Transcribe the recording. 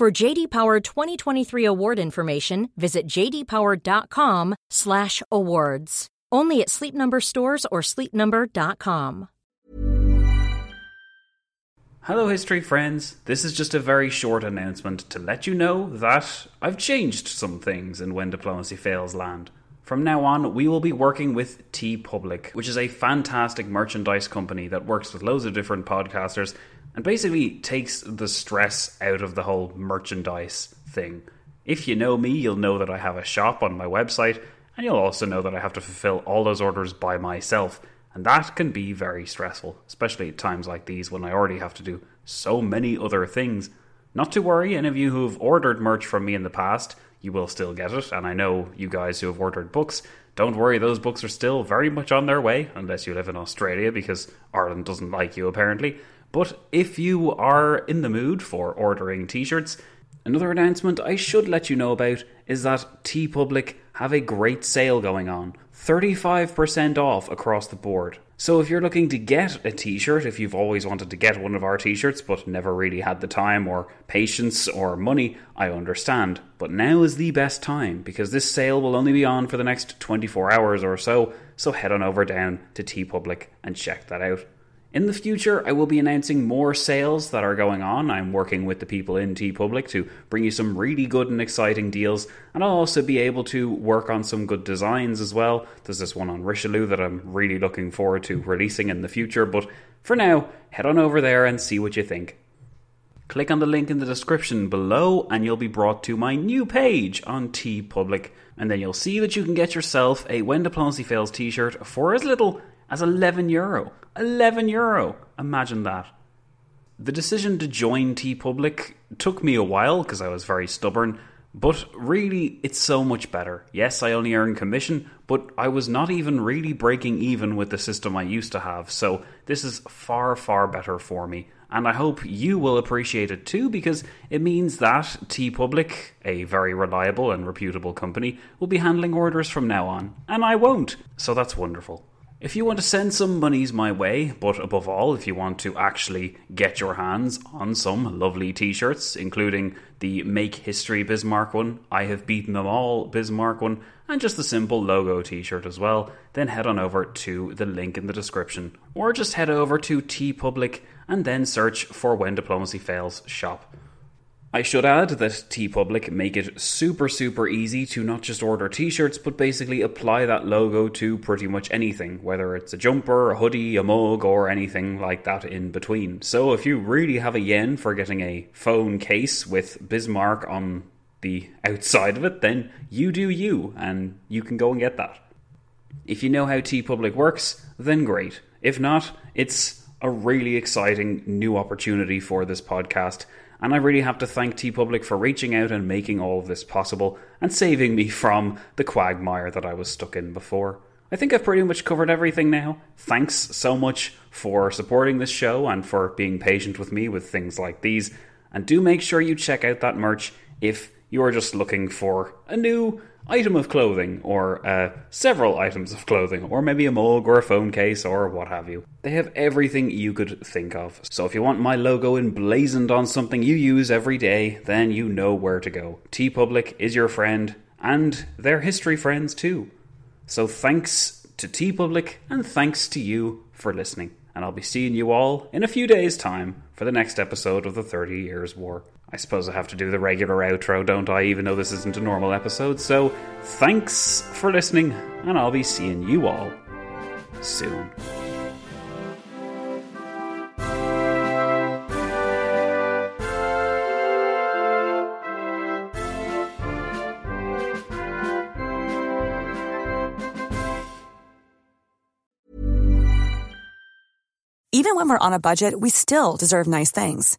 For JD Power 2023 award information, visit jdpower.com/awards. Only at Sleep Number stores or sleepnumber.com. Hello, history friends. This is just a very short announcement to let you know that I've changed some things in When Diplomacy Fails land. From now on, we will be working with T TeePublic, which is a fantastic merchandise company that works with loads of different podcasters and basically takes the stress out of the whole merchandise thing. If you know me, you'll know that I have a shop on my website, and you'll also know that I have to fulfill all those orders by myself. And that can be very stressful, especially at times like these when I already have to do so many other things. Not to worry, any of you who have ordered merch from me in the past, you will still get it. And I know you guys who have ordered books, don't worry, those books are still very much on their way, unless you live in Australia because Ireland doesn't like you apparently. But if you are in the mood for ordering t shirts, another announcement I should let you know about is that T TeePublic have a great sale going on 35% off across the board. So if you're looking to get a t-shirt, if you've always wanted to get one of our t-shirts but never really had the time or patience or money, I understand. But now is the best time because this sale will only be on for the next 24 hours or so, so head on over down to TeePublic and check that out. In the future, I will be announcing more sales that are going on. I'm working with the people in TeePublic to bring you some really good and exciting deals, and I'll also be able to work on some good designs as well. There's this one on Richelieu that I'm really looking forward to releasing in the future, but for now, head on over there and see what you think. Click on the link in the description below, and you'll be brought to my new page on TeePublic, and then you'll see that you can get yourself a When Diplomacy Fails t shirt for as little as 11 euro. 11 euro! Imagine that. The decision to join TeePublic took me a while because I was very stubborn, but really it's so much better. Yes, I only earn commission, but I was not even really breaking even with the system I used to have, so this is far, far better for me. And I hope you will appreciate it too because it means that TeePublic, a very reliable and reputable company, will be handling orders from now on, and I won't. So that's wonderful. If you want to send some monies my way, but above all, if you want to actually get your hands on some lovely t shirts, including the Make History Bismarck one, I Have Beaten Them All Bismarck one, and just the simple logo t shirt as well, then head on over to the link in the description. Or just head over to TeePublic and then search for When Diplomacy Fails shop. I should add that TeePublic make it super super easy to not just order t-shirts but basically apply that logo to pretty much anything, whether it's a jumper, a hoodie, a mug or anything like that in between. So if you really have a yen for getting a phone case with Bismarck on the outside of it, then you do you and you can go and get that. If you know how TeePublic works, then great. If not, it's a really exciting new opportunity for this podcast and I really have to thank TeePublic for reaching out and making all of this possible and saving me from the quagmire that I was stuck in before. I think I've pretty much covered everything now. Thanks so much for supporting this show and for being patient with me with things like these. And do make sure you check out that merch if you're just looking for a new item of clothing, or uh, several items of clothing, or maybe a mug or a phone case or what have you. They have everything you could think of. So if you want my logo emblazoned on something you use every day, then you know where to go. TeePublic is your friend, and they're history friends too. So thanks to TeePublic, and thanks to you for listening. And I'll be seeing you all in a few days' time for the next episode of the 30 Years' War. I suppose I have to do the regular outro, don't I? Even though this isn't a normal episode. So, thanks for listening, and I'll be seeing you all soon. Even when we're on a budget, we still deserve nice things.